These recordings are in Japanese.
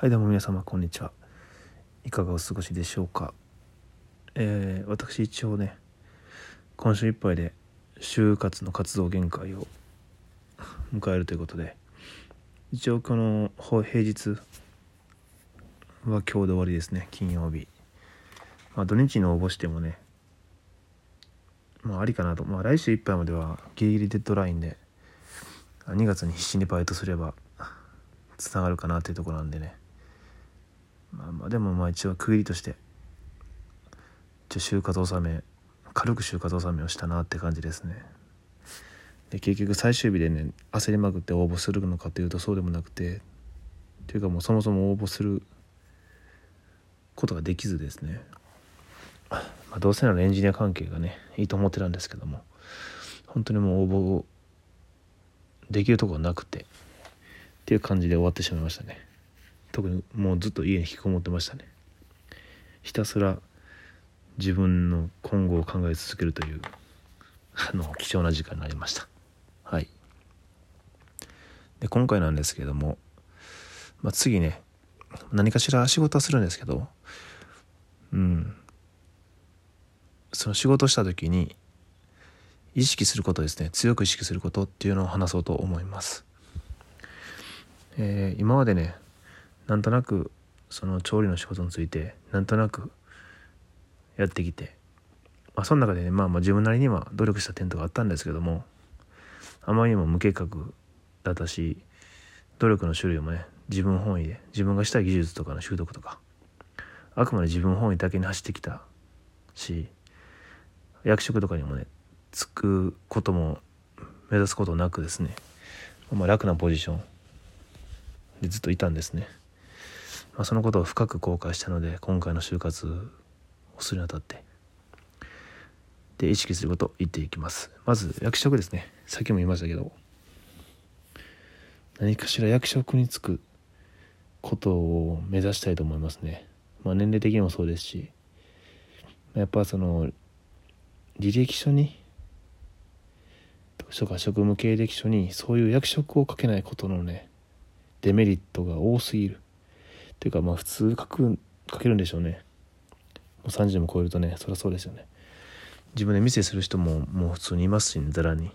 はいどうも皆様こんにちは。いかがお過ごしでしょうか。えー、私一応ね今週いっぱいで就活の活動限界を迎えるということで一応この平日は今日で終わりですね金曜日。まあ土日に応募してもねまあありかなと。まあ来週いっぱいまではギリギリデッドラインで2月に必死にバイトすればつながるかなというところなんでね。まあまあでもまあ一応区切りとして。一応就活納め軽く就活納めをしたなって感じですね。で結局最終日でね焦りまくって応募するのかというとそうでもなくて。っていうかもうそもそも応募することができずですね。まあどうせならエンジニア関係がねいいと思ってたんですけども。本当にもう応募できるとこがなくて。っていう感じで終わってしまいましたね。特にもうずっと家に引きこもってましたね。ひたすら自分の今後を考え続けるというあの貴重な時間になりました。はい。で今回なんですけれども、まあ、次ね何かしら仕事はするんですけどうん。その仕事した時に意識することですね。強く意識することっていうのを話そうと思います。えー、今までねなんとなくその調理の仕事についてなんとなくやってきて、まあ、その中でね、まあ、まあ自分なりには努力した点とかあったんですけどもあまりにも無計画だったし努力の種類もね自分本位で自分がしたい技術とかの習得とかあくまで自分本位だけに走ってきたし役職とかにもねつくことも目指すことなくですね、まあ、楽なポジションでずっといたんですね、まあ、そのことを深く後悔したので今回の就活をするにあたって。で意識することを言っていきます。まず役職ですね。さっきも言いましたけど何かしら役職に就くことを目指したいと思いますね、まあ、年齢的にもそうですしやっぱその履歴書にとか職務経歴書にそういう役職を書けないことのねデメリットが多すぎる。というかまあ普通書く書けるんでしょうね。もう30も超えるとねそりゃそうですよね。自分で店する人ももう普通にいますしねざらに。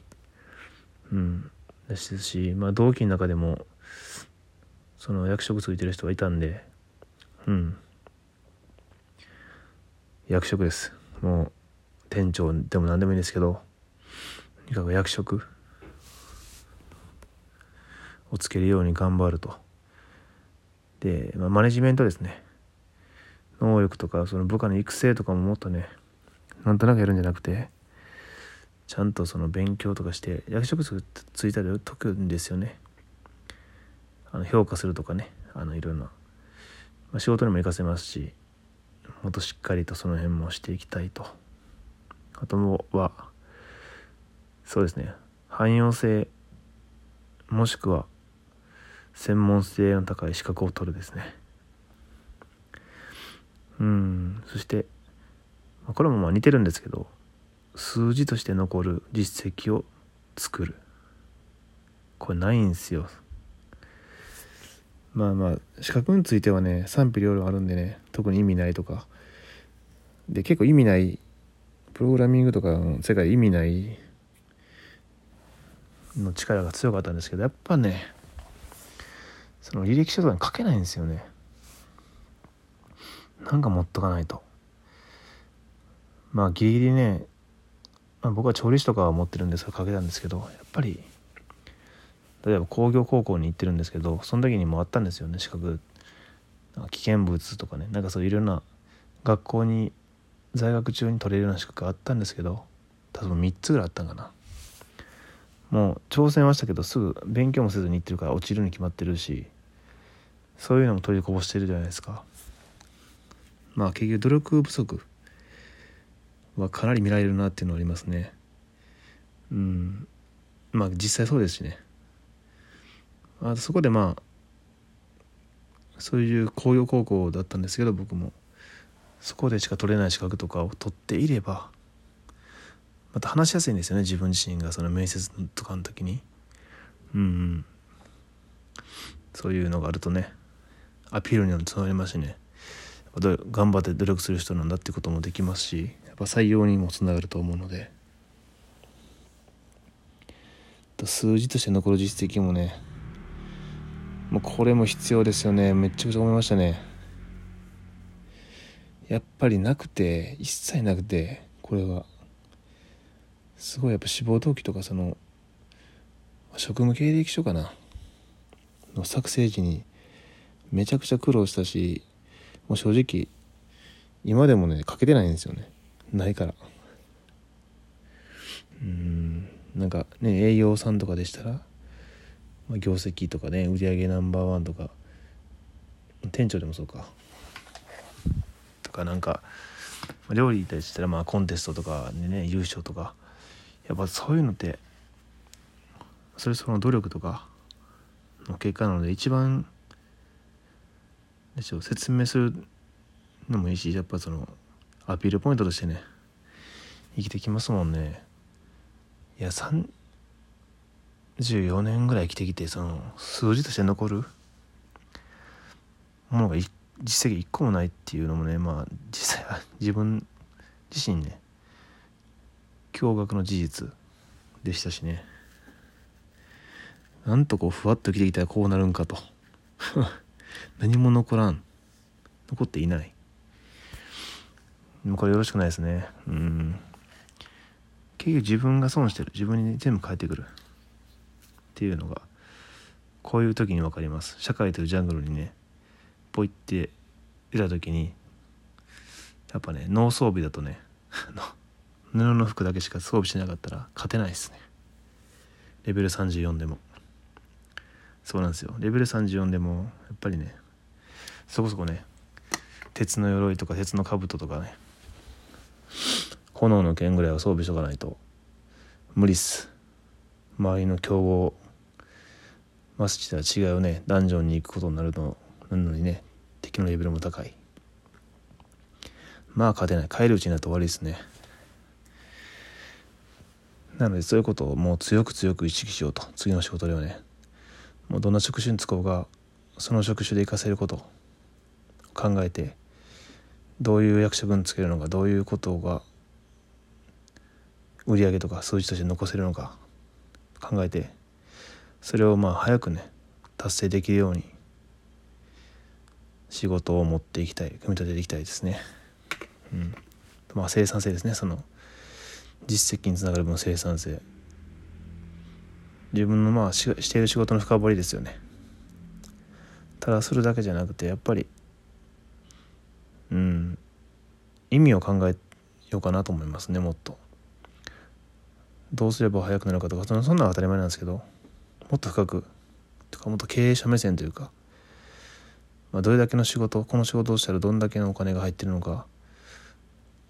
うん。ですしまあ同期の中でもその役職ついてる人がいたんでうん。役職です。もう店長でも何でもいいんですけどとにかく役職をつけるように頑張ると。で、まあ、マネジメントですね。能力とかその部下の育成とかももっとねなんとなくやるんじゃなくてちゃんとその勉強とかして役職ついたり解くんですよね。あの評価するとかね。あのいろいろな、まあ、仕事にも活かせますしもっとしっかりとその辺もしていきたいと。あとはそうですね。汎用性もしくは専門性の高い資格を取るですね。うん。そしてこれもまあ似てるんですけど数字として残る実績を作る。これないんですよ。まあまあ資格についてはね賛否両論あるんでね特に意味ないとか。で結構意味ないプログラミングとかの世界意味ないの力が強かったんですけどやっぱねその履歴書とかに書けないんですよね。なんか持っとかないと。まあギリギリね、まあ、僕は調理師とかは持ってるんですが書けたんですけどやっぱり例えば工業高校に行ってるんですけどその時にもあったんですよね資格。危険物とかねなんかそういろんな学校に在学中に取れるような資格があったんですけど多分3つぐらいあったんかな。もう挑戦はしたけどすぐ勉強もせずに行ってるから落ちるに決まってるしそういうのも取りこぼしてるじゃないですか。まあ結局努力不足はかなり見られるなっていうのはありますね。うん。まあ実際そうですしね。あそこでまあそういう工業高校だったんですけど僕も。そこでしか取れない資格とかを取っていればまた話しやすいんですよね。自分自身がその面接とかの時に。うん、うん、そういうのがあるとね。アピールにもつながりますしね。頑張って努力する人なんだってこともできますしやっぱ採用にもつながると思うので。数字として残る実績もねもうこれも必要ですよね。めっちゃくちゃ思いましたね。やっぱりなくて一切なくてこれは。すごいやっぱ志望動機とかその職務経歴書かな。の作成時にめちゃくちゃ苦労したしもう正直今でもね書けてないんですよね。ないから。うんなんかね営業さんとかでしたら、まあ、業績とかね売上ナンバーワンとか店長でもそうか。とかなんか料理でしたらまあコンテストとかでね優勝とか。やっぱそういうのってそれその努力とかの結果なので一番でしょ説明するのもいいしやっぱそのアピールポイントとしてね生きてきますもんね。いや34年ぐらい生きてきてその数字として残るものが実績1個もないっていうのもねまあ実際は自分自身ね驚愕の事実でしたしね。なんとこうふわっと生きてきたらこうなるんかと。何も残らん。残っていない。もうこれよろしくないですね。うん。結局自分が損してる。自分に全部返ってくる。っていうのがこういう時に分かります。社会というジャングルにねポイって出た時にやっぱね脳装備だとね布の服だけしか装備しなかったら勝てないですね。レベル34でも。そうなんですよ。レベル34でもやっぱりねそこそこね鉄の鎧とか鉄の兜とかね炎の剣ぐらいは装備しとかないと無理っす。周りの強豪マスチとは違うねダンジョンに行くことになるのなのにね敵のレベルも高い。まあ勝てない。帰るうちになると終わりですね。なのでそういうことをもう強く強く意識しようと。次の仕事ではね。もうどんな職種に就こうがその職種で活かせることを考えてどういう役職につけるのかどういうことが売り上げとか数字として残せるのか考えてそれをまあ早くね達成できるように仕事を持っていきたい組み立てていきたいですね。うん、まあ生産性ですねその実績につながる分生産性自分のまあししている仕事の深掘りですよね。ただするだけじゃなくてやっぱりうん意味を考えようかなと思いますねもっと。どうすれば速くなるかとかそんなのは当たり前なんですけどもっと深くとかもっと経営者目線というか、まあ、どれだけの仕事この仕事をしたらどんだけのお金が入ってるのか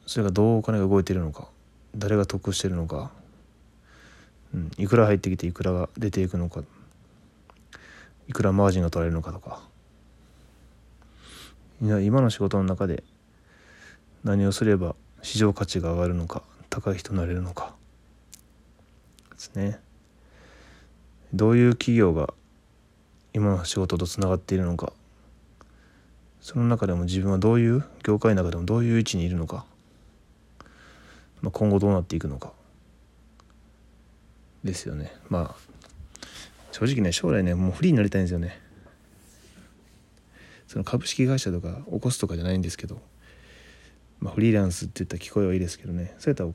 それがどうお金が動いているのか誰が得してるのかうん、いくら入ってきていくらが出ていくのか。いくらマージンが取られるのかとか。今の仕事の中で何をすれば市場価値が上がるのか高い人になれるのか。ですね。どういう企業が今の仕事とつながっているのか。その中でも自分はどういう業界の中でもどういう位置にいるのか、まあ、今後どうなっていくのか。ですよね。まあ正直ね将来ねもうフリーになりたいんですよね。その株式会社とか起こすとかじゃないんですけど、まあ、フリーランスって言ったら聞こえはいいですけどね。そうやったら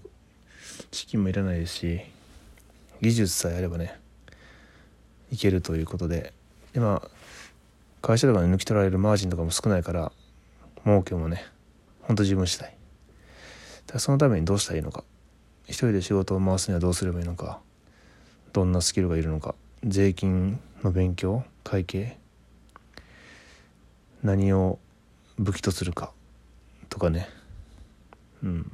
資金もいらないですし技術さえあればねいけるということで。でまあ会社とかに抜き取られるマージンとかも少ないから儲けもねほんと自分次第。だそのためにどうしたらいいのか。一人で仕事を回すにはどうすればいいのか。どんなスキルがいるのか税金の勉強会計何を武器とするかとかね。うん。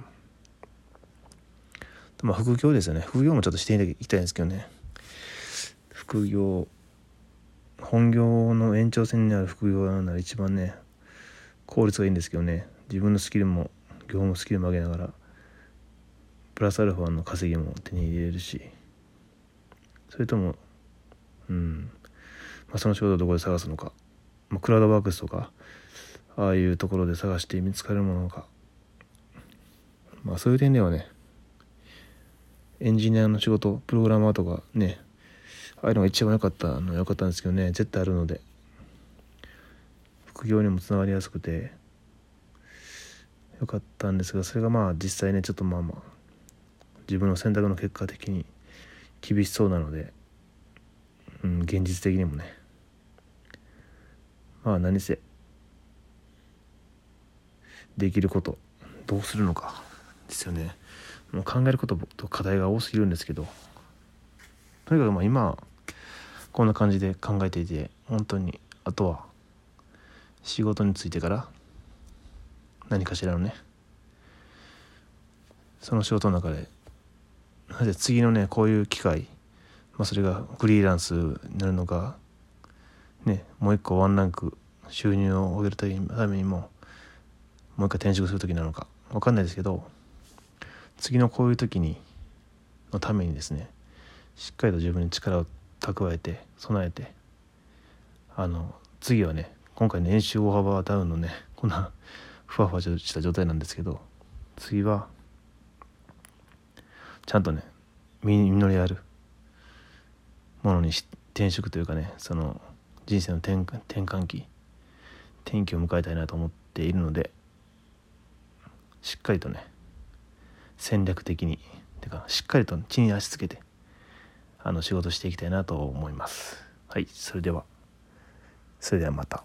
まあ副業ですよね。副業もちょっとしていきたいんですけどね。副業。本業の延長線にある副業なら一番ね効率がいいんですけどね。自分のスキルも業務スキルも上げながらプラスアルファの稼ぎも手に入れるし。それともうん、まあ、その仕事をどこで探すのか。まあ、クラウドワークスとかああいうところで探して見つかるものがまあそういう点ではねエンジニアの仕事プログラマーとかねああいうのが一番良かったのは良かったんですけどね絶対あるので副業にもつながりやすくて良かったんですがそれがまあ実際ねちょっとまあまあ自分の選択の結果的に厳しそうなので、うん、現実的にもね。まあ何せできることどうするのかですよね。もう考えることと課題が多すぎるんですけど。とにかくまあ今こんな感じで考えていて本当にあとは仕事についてから何かしらのねその仕事の中でなぜ次のねこういう機会、まあ、それがフリーランスになるのかねもう一個ワンランク収入を上げるためにももう一回転職する時なのか分かんないですけど次のこういう時にのためにですねしっかりと自分に力を蓄えて備えてあの次はね今回年収大幅ダウンのねこんなふわふわした状態なんですけど次はちゃんとね実りある。ものに転職というかねその人生の転転換期転機を迎えたいなと思っているのでしっかりとね戦略的にてかしっかりと地に足つけてあの仕事していきたいなと思います。はいそれでは。それではまた。